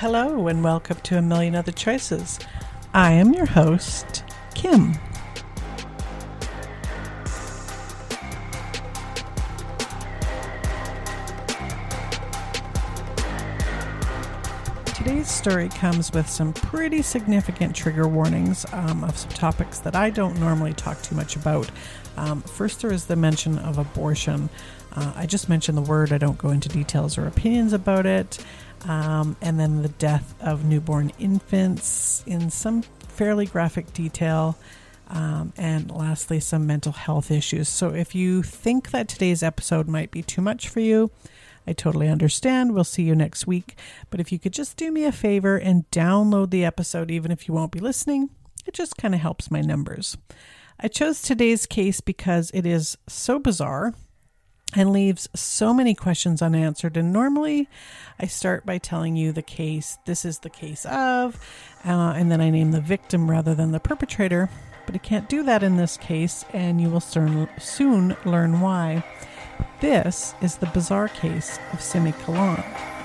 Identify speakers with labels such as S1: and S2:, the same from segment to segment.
S1: Hello, and welcome to A Million Other Choices. I am your host, Kim. Today's story comes with some pretty significant trigger warnings um, of some topics that I don't normally talk too much about. Um, first, there is the mention of abortion. Uh, I just mentioned the word, I don't go into details or opinions about it. Um, and then the death of newborn infants in some fairly graphic detail. Um, and lastly, some mental health issues. So, if you think that today's episode might be too much for you, I totally understand. We'll see you next week. But if you could just do me a favor and download the episode, even if you won't be listening, it just kind of helps my numbers. I chose today's case because it is so bizarre and leaves so many questions unanswered. And normally I start by telling you the case, this is the case of, uh, and then I name the victim rather than the perpetrator. But I can't do that in this case, and you will soon, soon learn why. This is the bizarre case of Simmi Kahlon.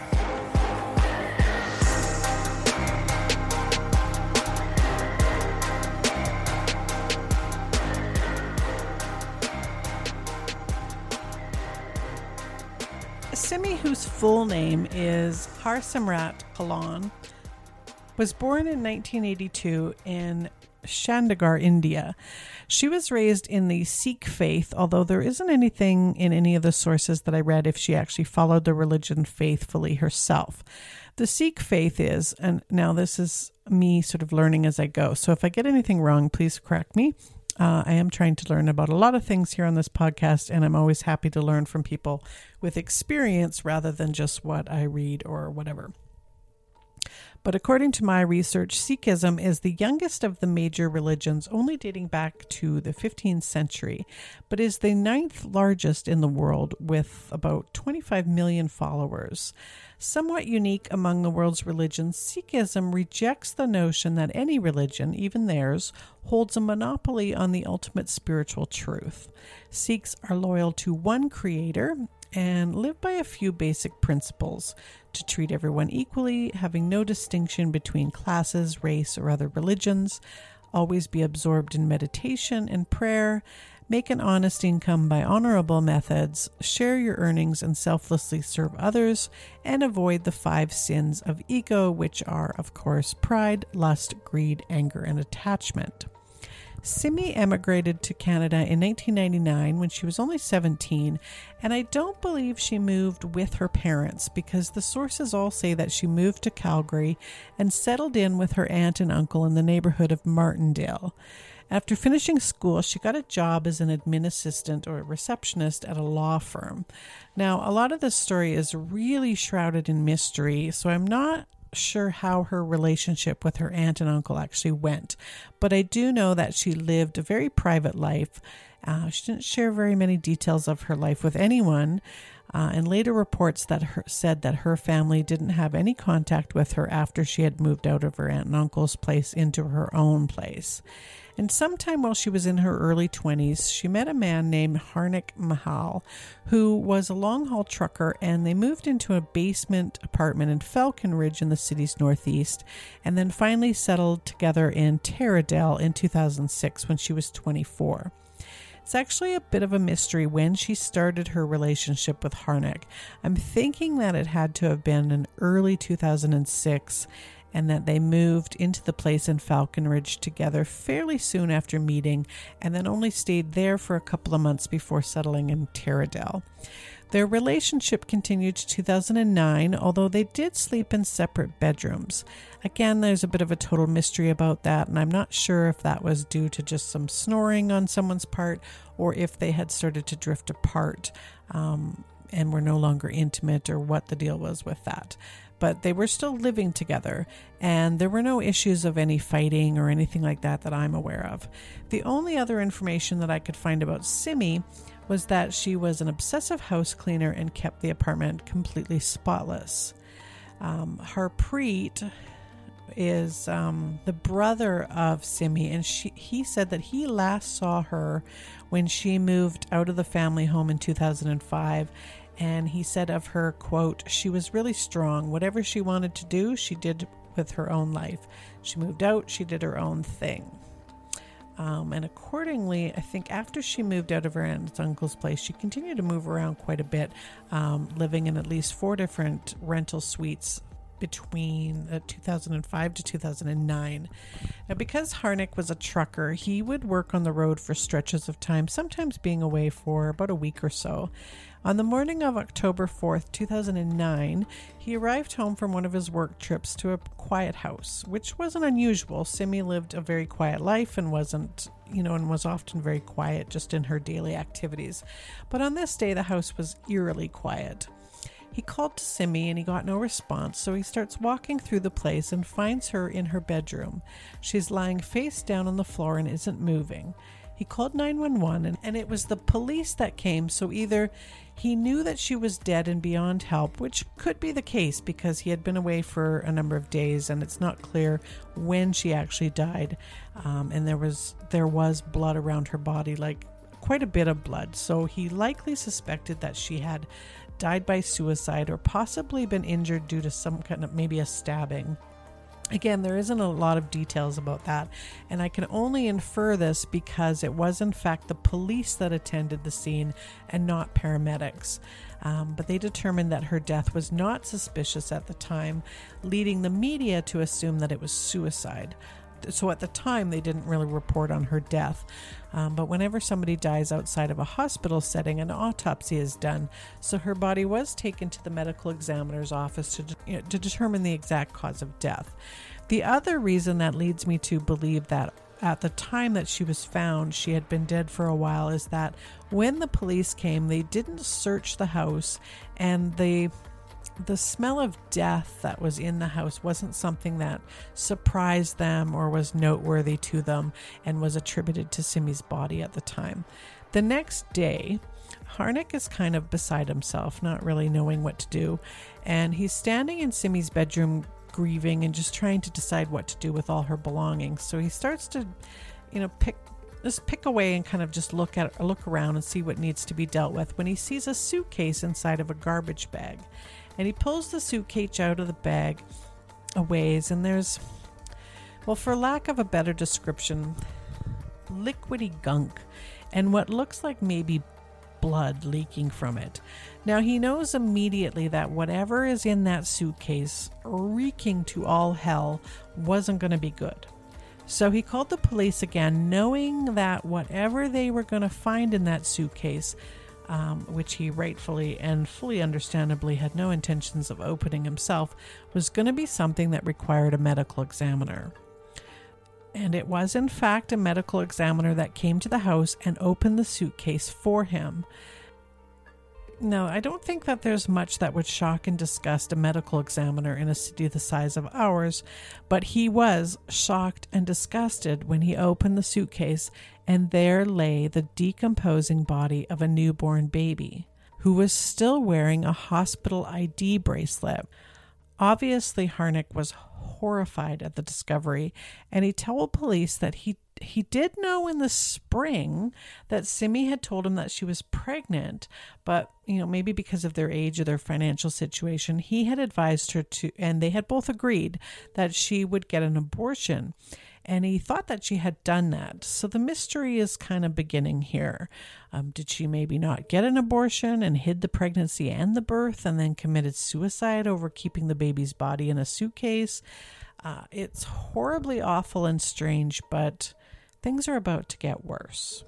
S1: Whose full name is Harsimrat Kahlon, was born in 1982 in Chandigarh, India. She was raised in the Sikh faith, although there isn't anything in any of the sources that I read if she actually followed the religion faithfully herself. The Sikh faith is, and now this is me sort of learning as I go. So if I get anything wrong, please correct me. Uh, I am trying to learn about a lot of things here on this podcast, and I'm always happy to learn from people with experience rather than just what I read or whatever. But according to my research, Sikhism is the youngest of the major religions, only dating back to the 15th century, but is the ninth largest in the world with about 25 million followers. Somewhat unique among the world's religions, Sikhism rejects the notion that any religion, even theirs, holds a monopoly on the ultimate spiritual truth. Sikhs are loyal to one creator and live by a few basic principles to treat everyone equally, having no distinction between classes, race, or other religions, always be absorbed in meditation and prayer, make an honest income by honorable methods, share your earnings and selflessly serve others, and avoid the five sins of ego, which are, of course, pride, lust, greed, anger, and attachment. Simmi emigrated to Canada in 1999 when she was only 17, and I don't believe she moved with her parents because the sources all say that she moved to Calgary and settled in with her aunt and uncle in the neighborhood of Martindale. After finishing school, she got a job as an admin assistant or receptionist at a law firm. Now, a lot of this story is really shrouded in mystery, so I'm not sure how her relationship with her aunt and uncle actually went, but I do know that she lived a very private life Uh, she didn't share very many details of her life with anyone, uh, and later reports that her, said that her family didn't have any contact with her after she had moved out of her aunt and uncle's place into her own place. And sometime while she was in her early 20s, she met a man named Harnik Mahal, who was a long haul trucker, and they moved into a basement apartment in Falcon Ridge in the city's northeast, and then finally settled together in Taradale in 2006 when she was 24. It's actually a bit of a mystery when she started her relationship with Harnik. I'm thinking that it had to have been in early 2006 and that they moved into the place in Falcon Ridge together fairly soon after meeting and then only stayed there for a couple of months before settling in Taradale. Their relationship continued to 2009, although they did sleep in separate bedrooms. Again, there's a bit of a total mystery about that, and I'm not sure if that was due to just some snoring on someone's part or if they had started to drift apart um, and were no longer intimate or what the deal was with that but they were still living together, and there were no issues of any fighting or anything like that that I'm aware of. The only other information that I could find about Simmi was that she was an obsessive house cleaner and kept the apartment completely spotless. Um, Harpreet is um, the brother of Simmi, and she, he said that he last saw her when she moved out of the family home in 2005 and he said of her quote she was really strong whatever she wanted to do she did with her own life she moved out she did her own thing um, and accordingly i think after she moved out of her aunt's uncle's place she continued to move around quite a bit um, living in at least four different rental suites between uh, 2005 to 2009. Now, because Harnik was a trucker, he would work on the road for stretches of time, sometimes being away for about a week or so. On the morning of October 4th, 2009, he arrived home from one of his work trips to a quiet house, which wasn't unusual. Simmi lived a very quiet life and wasn't, you know, and was often very quiet just in her daily activities. But on this day, the house was eerily quiet. He called to Simmi and he got no response, so he starts walking through the place and finds her in her bedroom. She's lying face down on the floor and isn't moving. He called 911 and it was the police that came, so either he knew that she was dead and beyond help, which could be the case because he had been away for a number of days and it's not clear when she actually died. Um, and there was there was blood around her body, like quite a bit of blood. So he likely suspected that she had died by suicide or possibly been injured due to some kind of maybe a stabbing. Again, there isn't a lot of details about that, and I can only infer this because it was, in fact, the police that attended the scene and not paramedics. Um, but they determined that her death was not suspicious at the time, leading the media to assume that it was suicide so at the time they didn't really report on her death. Um, but whenever somebody dies outside of a hospital setting, an autopsy is done. So her body was taken to the medical examiner's office to, know, to determine the exact cause of death. The other reason that leads me to believe that at the time that she was found, she had been dead for a while, is that when the police came, they didn't search the house and they the smell of death that was in the house wasn't something that surprised them or was noteworthy to them and was attributed to Simmi's body at the time. The next day, Harnik is kind of beside himself, not really knowing what to do, and he's standing in Simmi's bedroom grieving and just trying to decide what to do with all her belongings. So he starts to, you know, pick just pick away and kind of just look at look around and see what needs to be dealt with when he sees a suitcase inside of a garbage bag and he pulls the suitcase out of the bag a ways, and there's, well, for lack of a better description, liquidy gunk and what looks like maybe blood leaking from it. Now he knows immediately that whatever is in that suitcase, reeking to all hell, wasn't going to be good. So he called the police again, knowing that whatever they were going to find in that suitcase um, which he rightfully and fully understandably had no intentions of opening himself, was going to be something that required a medical examiner. And it was, in fact, a medical examiner that came to the house and opened the suitcase for him. No, I don't think that there's much that would shock and disgust a medical examiner in a city the size of ours, but he was shocked and disgusted when he opened the suitcase and there lay the decomposing body of a newborn baby who was still wearing a hospital ID bracelet. Obviously, Harnick was horrified at the discovery, and he told police that he he did know in the spring that Simmi had told him that she was pregnant, but you know, maybe because of their age or their financial situation, he had advised her to and they had both agreed that she would get an abortion and he thought that she had done that. So the mystery is kind of beginning here. Um, did she maybe not get an abortion and hid the pregnancy and the birth and then committed suicide over keeping the baby's body in a suitcase? Uh, it's horribly awful and strange, but things are about to get worse.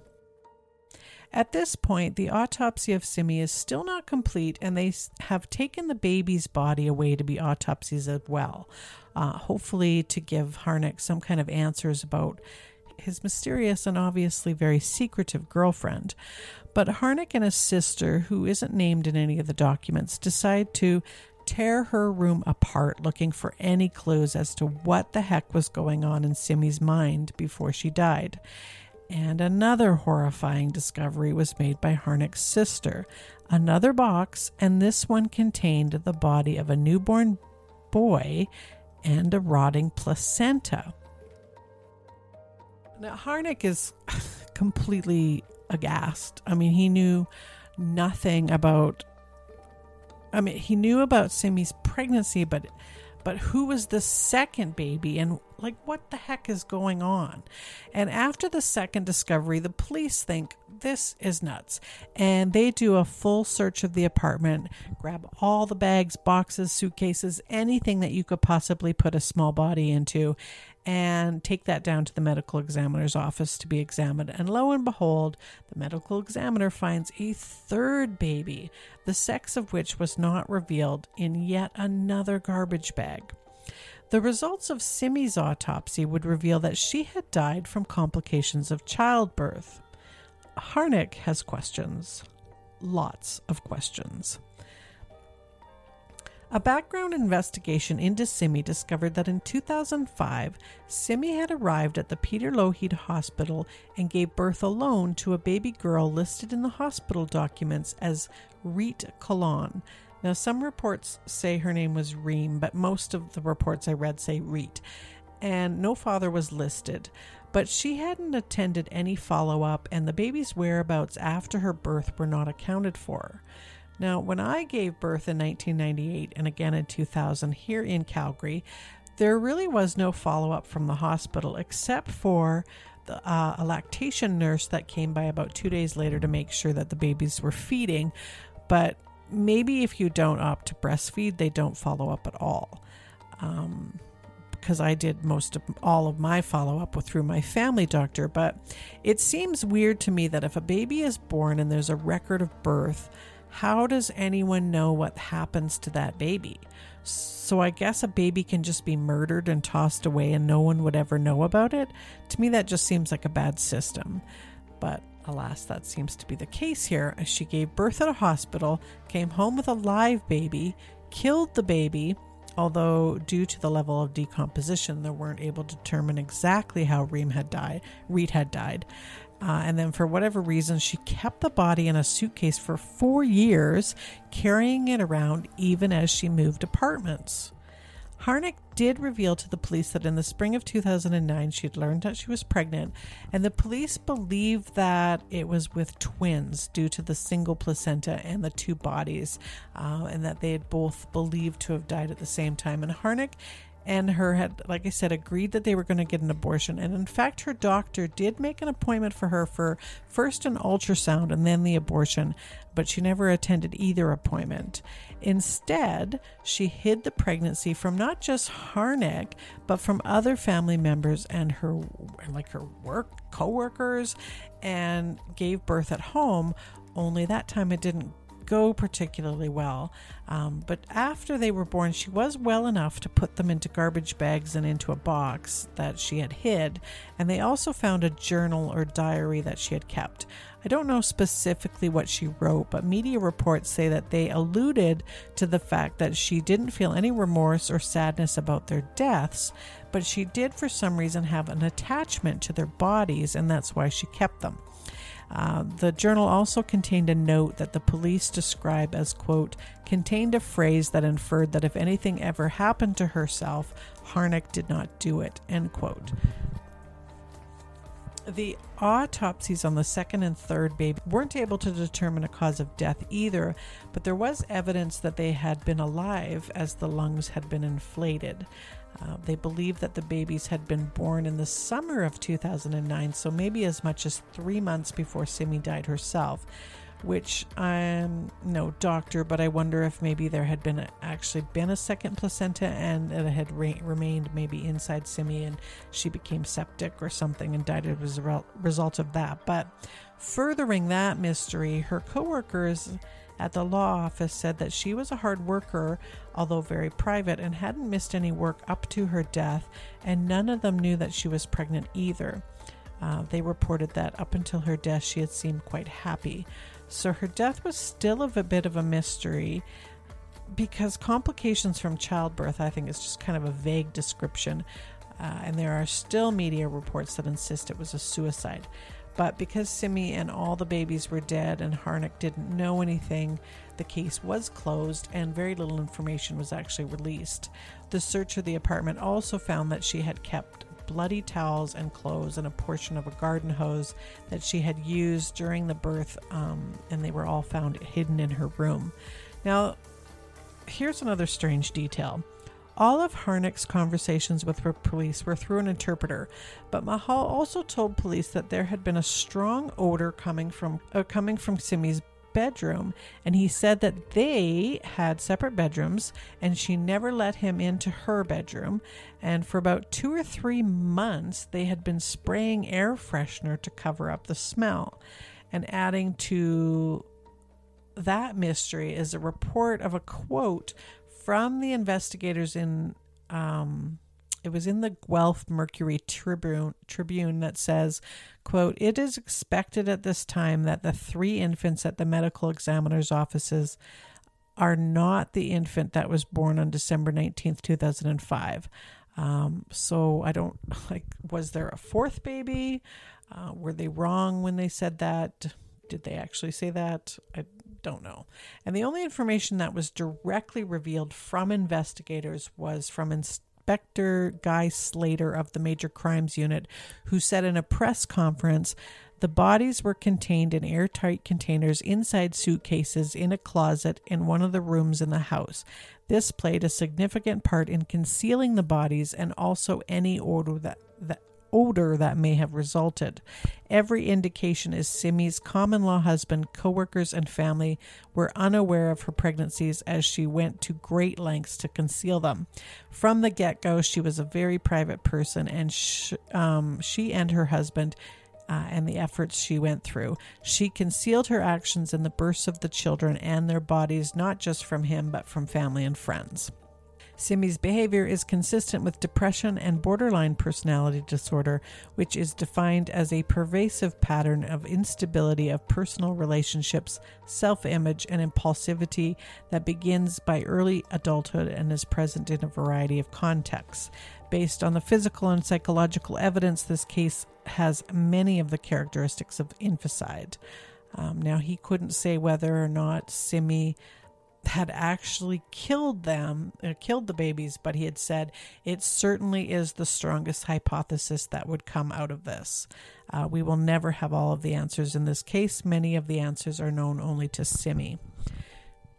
S1: At this point, the autopsy of Simmi is still not complete, and they have taken the baby's body away to be autopsies as well, uh, hopefully to give Harnick some kind of answers about his mysterious and obviously very secretive girlfriend. But Harnick and his sister, who isn't named in any of the documents, decide to tear her room apart looking for any clues as to what the heck was going on in Simmi's mind before she died. And another horrifying discovery was made by Harnick's sister. Another box, and this one contained the body of a newborn boy and a rotting placenta. Now, Harnick is completely aghast. I mean, he knew nothing about. I mean, he knew about Simmi's pregnancy, but but who was the second baby and like what the heck is going on? And after the second discovery, the police think this is nuts. And they do a full search of the apartment, grab all the bags, boxes, suitcases, anything that you could possibly put a small body into, and take that down to the medical examiner's office to be examined. And lo and behold, the medical examiner finds a third baby, the sex of which was not revealed in yet another garbage bag. The results of Simmi's autopsy would reveal that she had died from complications of childbirth. Harnick has questions. Lots of questions. A background investigation into Simmi discovered that in 2005, Simmi had arrived at the Peter Lougheed Hospital and gave birth alone to a baby girl listed in the hospital documents as Reet Kahlon. Now, some reports say her name was Reem, but most of the reports I read say Reet, and no father was listed. But she hadn't attended any follow up, and the baby's whereabouts after her birth were not accounted for. Now, when I gave birth in 1998 and again in 2000 here in Calgary, there really was no follow up from the hospital except for the, uh, a lactation nurse that came by about two days later to make sure that the babies were feeding. But maybe if you don't opt to breastfeed, they don't follow up at all. Um, because I did most of all of my follow up through my family doctor, but it seems weird to me that if a baby is born and there's a record of birth, how does anyone know what happens to that baby? So I guess a baby can just be murdered and tossed away and no one would ever know about it. To me, that just seems like a bad system. But alas, that seems to be the case here, she gave birth at a hospital, came home with a live baby, killed the baby, although due to the level of decomposition, they weren't able to determine exactly how Reem had died. Reet had died. Uh, and then, for whatever reason, she kept the body in a suitcase for four years, carrying it around even as she moved apartments. Harnick did reveal to the police that in the spring of 2009 she had learned that she was pregnant, and the police believed that it was with twins due to the single placenta and the two bodies, uh, and that they had both believed to have died at the same time. And Harnick and her had, like I said, agreed that they were going to get an abortion. And in fact, her doctor did make an appointment for her for first an ultrasound and then the abortion, but she never attended either appointment. Instead, she hid the pregnancy from not just Harnick, but from other family members and her, like her work coworkers, and gave birth at home. Only that time it didn't go particularly well. Um, but after they were born, she was well enough to put them into garbage bags and into a box that she had hid. And they also found a journal or diary that she had kept. I don't know specifically what she wrote, but media reports say that they alluded to the fact that she didn't feel any remorse or sadness about their deaths, but she did for some reason have an attachment to their bodies, and that's why she kept them. Uh, the journal also contained a note that the police describe as, quote, contained a phrase that inferred that if anything ever happened to herself, Harnack did not do it, end quote. The autopsies on the second and third baby weren't able to determine a cause of death either, but there was evidence that they had been alive as the lungs had been inflated. Uh, they believe that the babies had been born in the summer of 2009, so maybe as much as three months before Simmi died herself. Which I'm no doctor, but I wonder if maybe there had been a, actually been a second placenta and it had re- remained maybe inside Simmi and she became septic or something and died as a result of that. But furthering that mystery, her coworkers at the law office said that she was a hard worker, although very private, and hadn't missed any work up to her death, and none of them knew that she was pregnant either. Uh, they reported that up until her death, she had seemed quite happy. So her death was still of a bit of a mystery because complications from childbirth, I think, is just kind of a vague description. Uh, and there are still media reports that insist it was a suicide. But because Simmi and all the babies were dead and Harnack didn't know anything, the case was closed and very little information was actually released. The search of the apartment also found that she had kept bloody towels and clothes and a portion of a garden hose that she had used during the birth, um, and they were all found hidden in her room. Now, here's another strange detail. All of Harnick's conversations with the police were through an interpreter, but Mahal also told police that there had been a strong odor coming from uh, coming from Simmi's bedroom, and he said that they had separate bedrooms, and she never let him into her bedroom. And for about two or three months, they had been spraying air freshener to cover up the smell. And adding to that mystery is a report of a quote from the investigators in um, it was in the Guelph Mercury Tribune, Tribune that says, quote, it is expected at this time that the three infants at the medical examiner's offices are not the infant that was born on December 19th, 2005. Um, so I don't like, was there a fourth baby? Uh, were they wrong when they said that? Did they actually say that? I don't know. And the only information that was directly revealed from investigators was from Inspector Guy Slater of the Major Crimes Unit, who said in a press conference the bodies were contained in airtight containers inside suitcases in a closet in one of the rooms in the house. This played a significant part in concealing the bodies and also any odor that, that odor that may have resulted. Every indication is Simmi's common law husband, co workers, and family were unaware of her pregnancies as she went to great lengths to conceal them. From the get go, she was a very private person, and sh- um, she and her husband. Uh, and the efforts she went through. She concealed her actions in the births of the children and their bodies, not just from him, but from family and friends. Simmi's behavior is consistent with depression and borderline personality disorder, which is defined as a pervasive pattern of instability of personal relationships, self image, and impulsivity that begins by early adulthood and is present in a variety of contexts. Based on the physical and psychological evidence, this case has many of the characteristics of infanticide. Um, now, he couldn't say whether or not Simmi had actually killed them, uh, killed the babies, but he had said it certainly is the strongest hypothesis that would come out of this. Uh, we will never have all of the answers in this case. Many of the answers are known only to Simmi.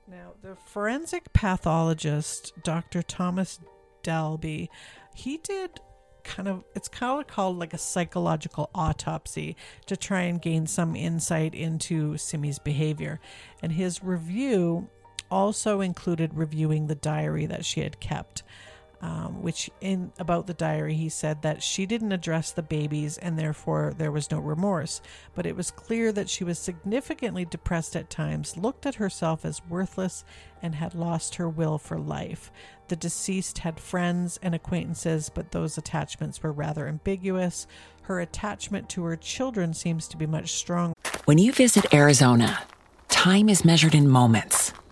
S1: Now, the forensic pathologist, Dr. Thomas Dalby, he did kind of it's kind of called like a psychological autopsy to try and gain some insight into Simmi's behavior. And his review also included reviewing the diary that she had kept. um, which in about the diary he said that she didn't address the babies and therefore there was no remorse. But it was clear that she was significantly depressed at times looked at herself as worthless and had lost her will for life. The deceased had friends and acquaintances but those attachments were rather ambiguous. Her attachment to her children seems to be much stronger.
S2: When you visit arizona time is measured in moments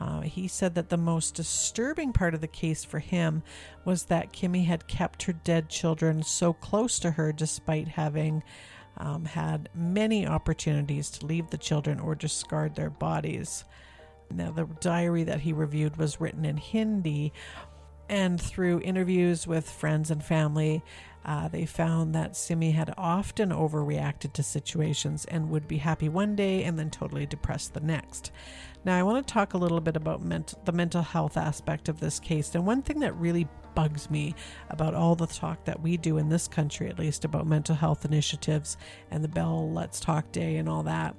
S1: Uh, he said that the most disturbing part of the case for him was that Kimmy had kept her dead children so close to her despite having um, had many opportunities to leave the children or discard their bodies. Now, the diary that he reviewed was written in Hindi, and through interviews with friends and family, uh, they found that Simmi had often overreacted to situations and would be happy one day and then totally depressed the next. Now, I want to talk a little bit about ment- the mental health aspect of this case. And one thing that really bugs me about all the talk that we do in this country, at least about mental health initiatives and the Bell Let's Talk Day and all that,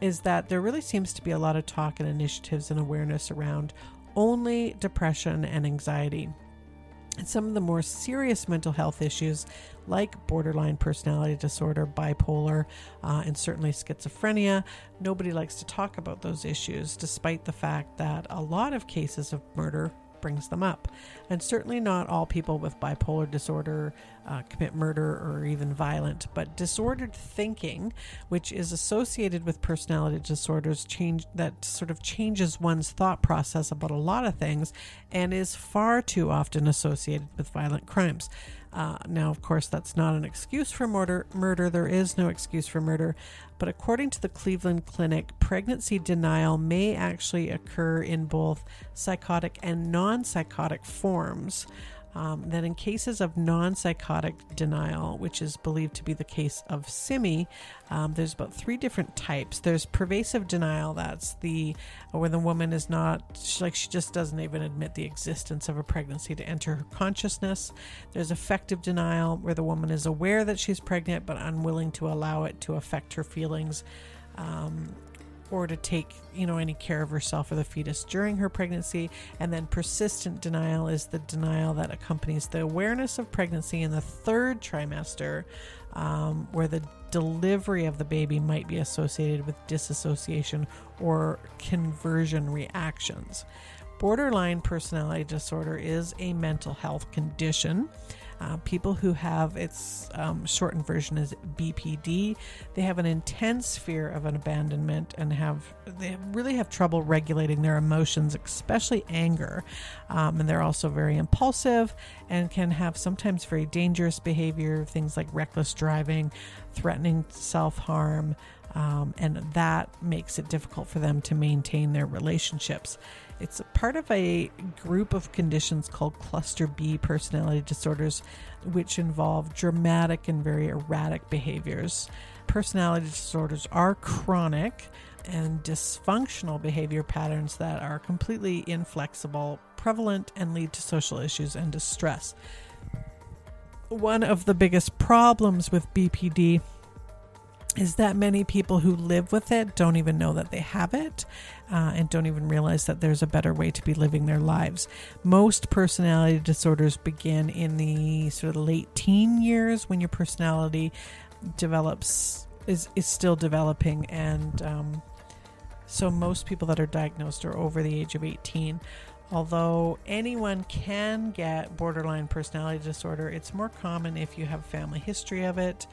S1: is that there really seems to be a lot of talk and initiatives and awareness around only depression and anxiety. And some of the more serious mental health issues, like borderline personality disorder, bipolar, uh, and certainly schizophrenia, nobody likes to talk about those issues, despite the fact that a lot of cases of murder brings them up. And certainly not all people with bipolar disorder uh, commit murder or even violent, but disordered thinking, which is associated with personality disorders, change that sort of changes one's thought process about a lot of things and is far too often associated with violent crimes. Uh, now, of course, that's not an excuse for murder. Murder, there is no excuse for murder. But according to the Cleveland Clinic, pregnancy denial may actually occur in both psychotic and non psychotic forms. Um, that in cases of non psychotic denial, which is believed to be the case of Simmi, um, there's about three different types. There's pervasive denial, that's the where the woman is not like she just doesn't even admit the existence of a pregnancy to enter her consciousness. There's affective denial, where the woman is aware that she's pregnant but unwilling to allow it to affect her feelings. Um, or to take you know any care of herself or the fetus during her pregnancy. And then persistent denial is the denial that accompanies the awareness of pregnancy in the third trimester um, where the delivery of the baby might be associated with disassociation or conversion reactions. Borderline personality disorder is a mental health condition uh, people who have its um, shortened version is BPD. They have an intense fear of an abandonment and have they really have trouble regulating their emotions, especially anger. Um, and they're also very impulsive and can have sometimes very dangerous behavior, things like reckless driving, threatening self harm. Um, and that makes it difficult for them to maintain their relationships. It's a part of a group of conditions called cluster B personality disorders, which involve dramatic and very erratic behaviors. Personality disorders are chronic and dysfunctional behavior patterns that are completely inflexible, prevalent, and lead to social issues and distress. One of the biggest problems with BPD is that many people who live with it don't even know that they have it uh, and don't even realize that there's a better way to be living their lives. Most personality disorders begin in the sort of late teen years when your personality develops is is still developing and um, so most people that are diagnosed are over the age of 18 although anyone can get borderline personality disorder it's more common if you have family history of it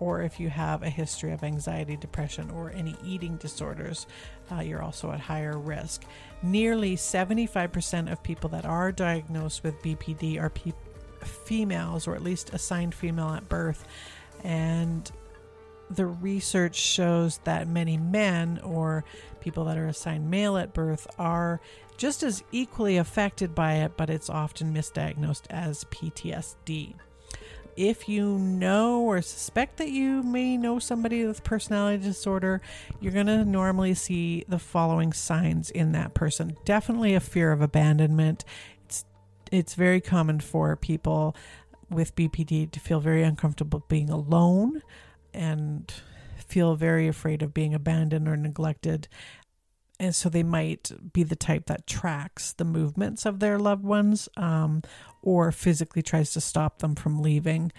S1: or if you have a history of anxiety, depression, or any eating disorders, uh, you're also at higher risk. Nearly 75% of people that are diagnosed with BPD are people females, or at least assigned female at birth. And the research shows that many men or people that are assigned male at birth are just as equally affected by it, but it's often misdiagnosed as PTSD. If you know or suspect that you may know somebody with personality disorder, you're going to normally see the following signs in that person. Definitely a fear of abandonment. It's it's very common for people with BPD to feel very uncomfortable being alone and feel very afraid of being abandoned or neglected. And so they might be the type that tracks the movements of their loved ones um, or physically tries to stop them from leaving.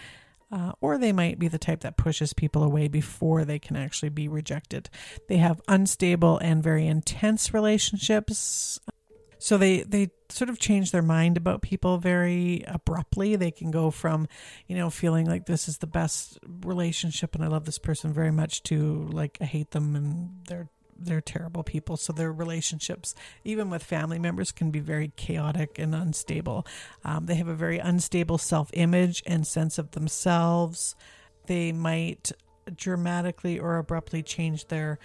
S1: Uh, or they might be the type that pushes people away before they can actually be rejected. They have unstable and very intense relationships. So they, they sort of change their mind about people very abruptly. They can go from, you know, feeling like this is the best relationship and I love this person very much to like I hate them and they're they're terrible people. So their relationships, even with family members, can be very chaotic and unstable. Um, they have a very unstable self image and sense of themselves. They might dramatically or abruptly change their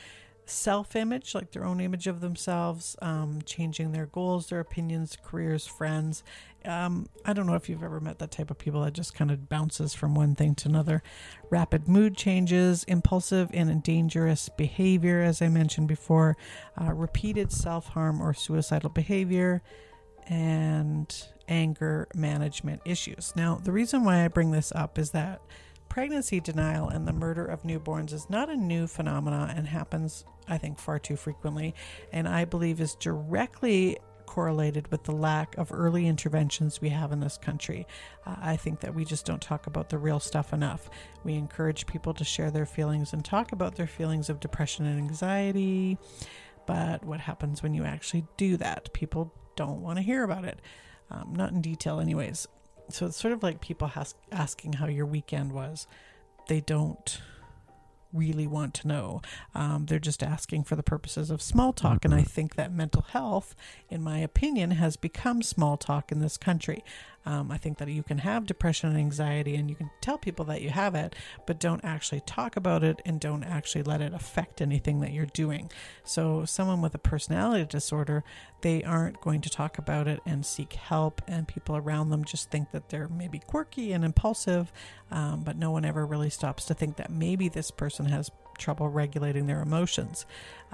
S1: self image, like their own image of themselves, um, changing their goals, their opinions, careers, friends. Um, I don't know if you've ever met that type of people that just kind of bounces from one thing to another. Rapid mood changes, impulsive and dangerous behavior, as I mentioned before, uh, repeated self harm or suicidal behavior, and anger management issues. Now, the reason why I bring this up is that pregnancy denial and the murder of newborns is not a new phenomena and happens I think, far too frequently, and I believe is directly correlated with the lack of early interventions we have in this country. Uh, I think that we just don't talk about the real stuff enough. We encourage people to share their feelings and talk about their feelings of depression and anxiety, but what happens when you actually do that? People don't want to hear about it, um, not in detail, anyways. So it's sort of like people ask, asking how your weekend was. They don't really want to know. Um, they're just asking for the purposes of small talk. And I mm-hmm. think that mental health, in my opinion, has become small talk in this country. Um, I think that you can have depression and anxiety and you can tell people that you have it, but don't actually talk about it and don't actually let it affect anything that you're doing. So, someone with a personality disorder, they aren't going to talk about it and seek help, and people around them just think that they're maybe quirky and impulsive, um, but no one ever really stops to think that maybe this person has trouble regulating their emotions.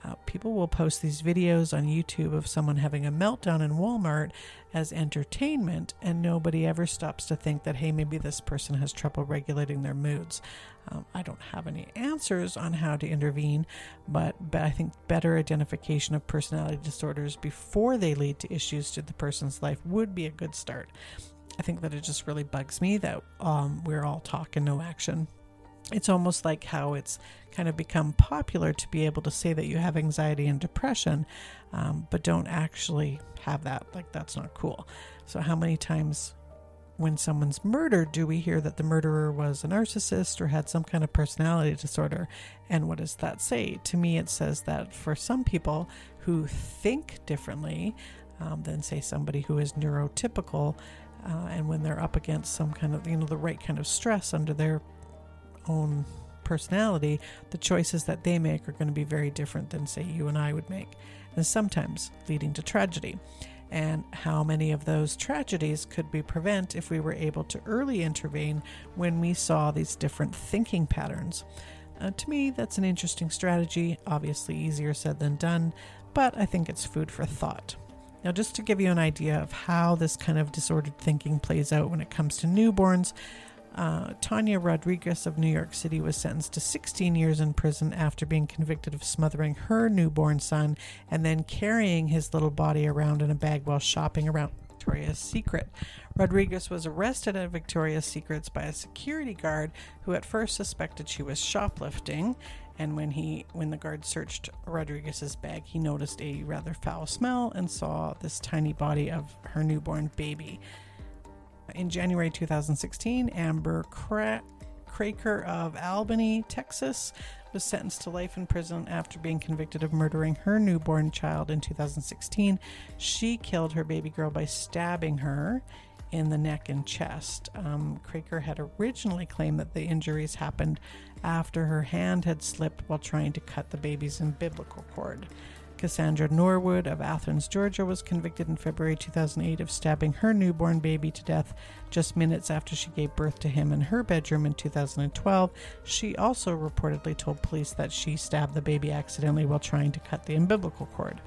S1: Uh, people will post these videos on YouTube of someone having a meltdown in Walmart as entertainment, and nobody ever stops to think that, hey, maybe this person has trouble regulating their moods. Um, I don't have any answers on how to intervene, but, but I think better identification of personality disorders before they lead to issues to the person's life would be a good start. I think that it just really bugs me that um, we're all talk and no action it's almost like how it's kind of become popular to be able to say that you have anxiety and depression, um, but don't actually have that. Like, that's not cool. So, how many times when someone's murdered do we hear that the murderer was a narcissist or had some kind of personality disorder? And what does that say? To me, it says that for some people who think differently um, than, say, somebody who is neurotypical, uh, and when they're up against some kind of, you know, the right kind of stress under their own personality, the choices that they make are going to be very different than, say, you and I would make, and sometimes leading to tragedy. And how many of those tragedies could we prevent if we were able to early intervene when we saw these different thinking patterns? Uh, to me, that's an interesting strategy, obviously easier said than done, but I think it's food for thought. Now, just to give you an idea of how this kind of disordered thinking plays out when it comes to newborns, uh, Tanya Rodriguez of New York City was sentenced to 16 years in prison after being convicted of smothering her newborn son and then carrying his little body around in a bag while shopping around Victoria's Secret. Rodriguez was arrested at Victoria's Secrets by a security guard who at first suspected she was shoplifting. And when he, when the guard searched Rodriguez's bag, he noticed a rather foul smell and saw this tiny body of her newborn baby. In January 2016, Amber Cra- Kraker of Albany, Texas, was sentenced to life in prison after being convicted of murdering her newborn child in 2016. She killed her baby girl by stabbing her in the neck and chest. Um, Craker had originally claimed that the injuries happened after her hand had slipped while trying to cut the baby's umbilical cord. Cassandra Norwood of Athens, Georgia, was convicted in February 2008 of stabbing her newborn baby to death just minutes after she gave birth to him in her bedroom in 2012. She also reportedly told police that she stabbed the baby accidentally while trying to cut the umbilical cord.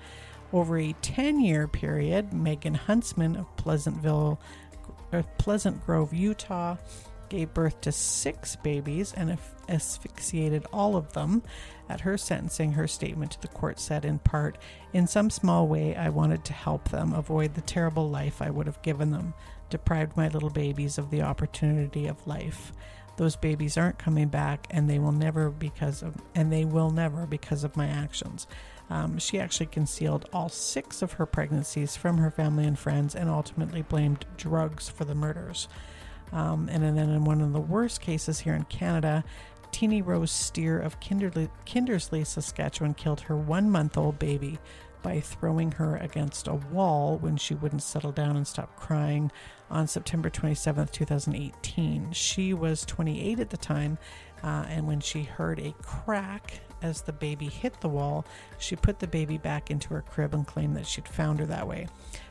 S1: Over a 10 year period, Megan Huntsman of Pleasantville, Pleasant Grove, Utah, gave birth to six babies and asphyxiated all of them. At her sentencing, her statement to the court said, in part, In some small way, I wanted to help them avoid the terrible life I would have given them, deprived my little babies of the opportunity of life. Those babies aren't coming back, and they will never because of, and they will never because of my actions. Um, she actually concealed all six of her pregnancies from her family and friends, and ultimately blamed drugs for the murders. Um, and then in one of the worst cases here in Canada, Teeny Rose Steer of Kindersley, Kindersley, Saskatchewan, killed her one month old baby by throwing her against a wall when she wouldn't settle down and stop crying on September 27, 2018. She was 28 at the time, uh, and when she heard a crack as the baby hit the wall, she put the baby back into her crib and claimed that she'd found her that way.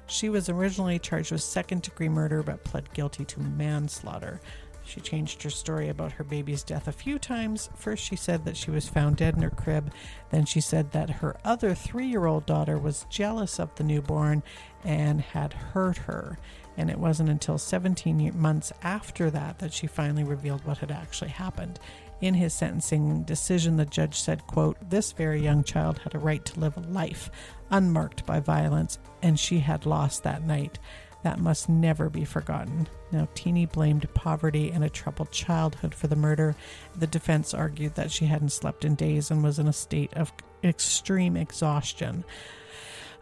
S1: She was originally charged with second degree murder but pled guilty to manslaughter. She changed her story about her baby's death a few times. First, she said that she was found dead in her crib. Then, she said that her other three year old daughter was jealous of the newborn and had hurt her. And it wasn't until 17 months after that that she finally revealed what had actually happened. In his sentencing decision, the judge said, quote, This very young child had a right to live a life unmarked by violence, and she had lost that night. That must never be forgotten. Now, Teeny blamed poverty and a troubled childhood for the murder. The defense argued that she hadn't slept in days and was in a state of extreme exhaustion.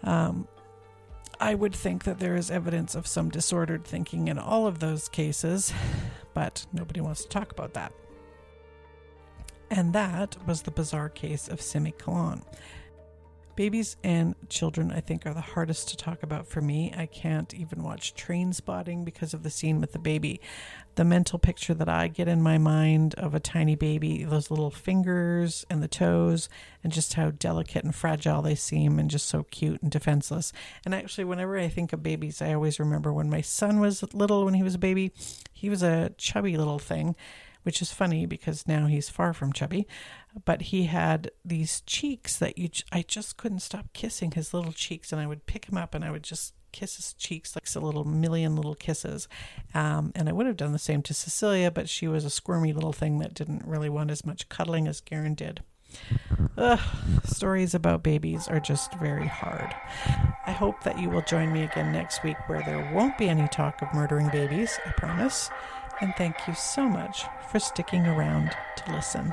S1: Um, I would think that there is evidence of some disordered thinking in all of those cases, but nobody wants to talk about that. And that was the bizarre case of Simmi Kahlon. Babies and children, I think, are the hardest to talk about for me. I can't even watch Trainspotting because of the scene with the baby. The mental picture that I get in my mind of a tiny baby, those little fingers and the toes, and just how delicate and fragile they seem, and just so cute and defenseless. And actually, whenever I think of babies, I always remember when my son was little, when he was a baby, he was a chubby little thing which is funny because now he's far from chubby. But he had these cheeks that you, I just couldn't stop kissing his little cheeks, and I would pick him up and I would just kiss his cheeks like a little million little kisses. Um, and I would have done the same to Cecilia, but she was a squirmy little thing that didn't really want as much cuddling as Garen did. Ugh, stories about babies are just very hard. I hope that you will join me again next week where there won't be any talk of murdering babies, I promise. And thank you so much for sticking around to listen.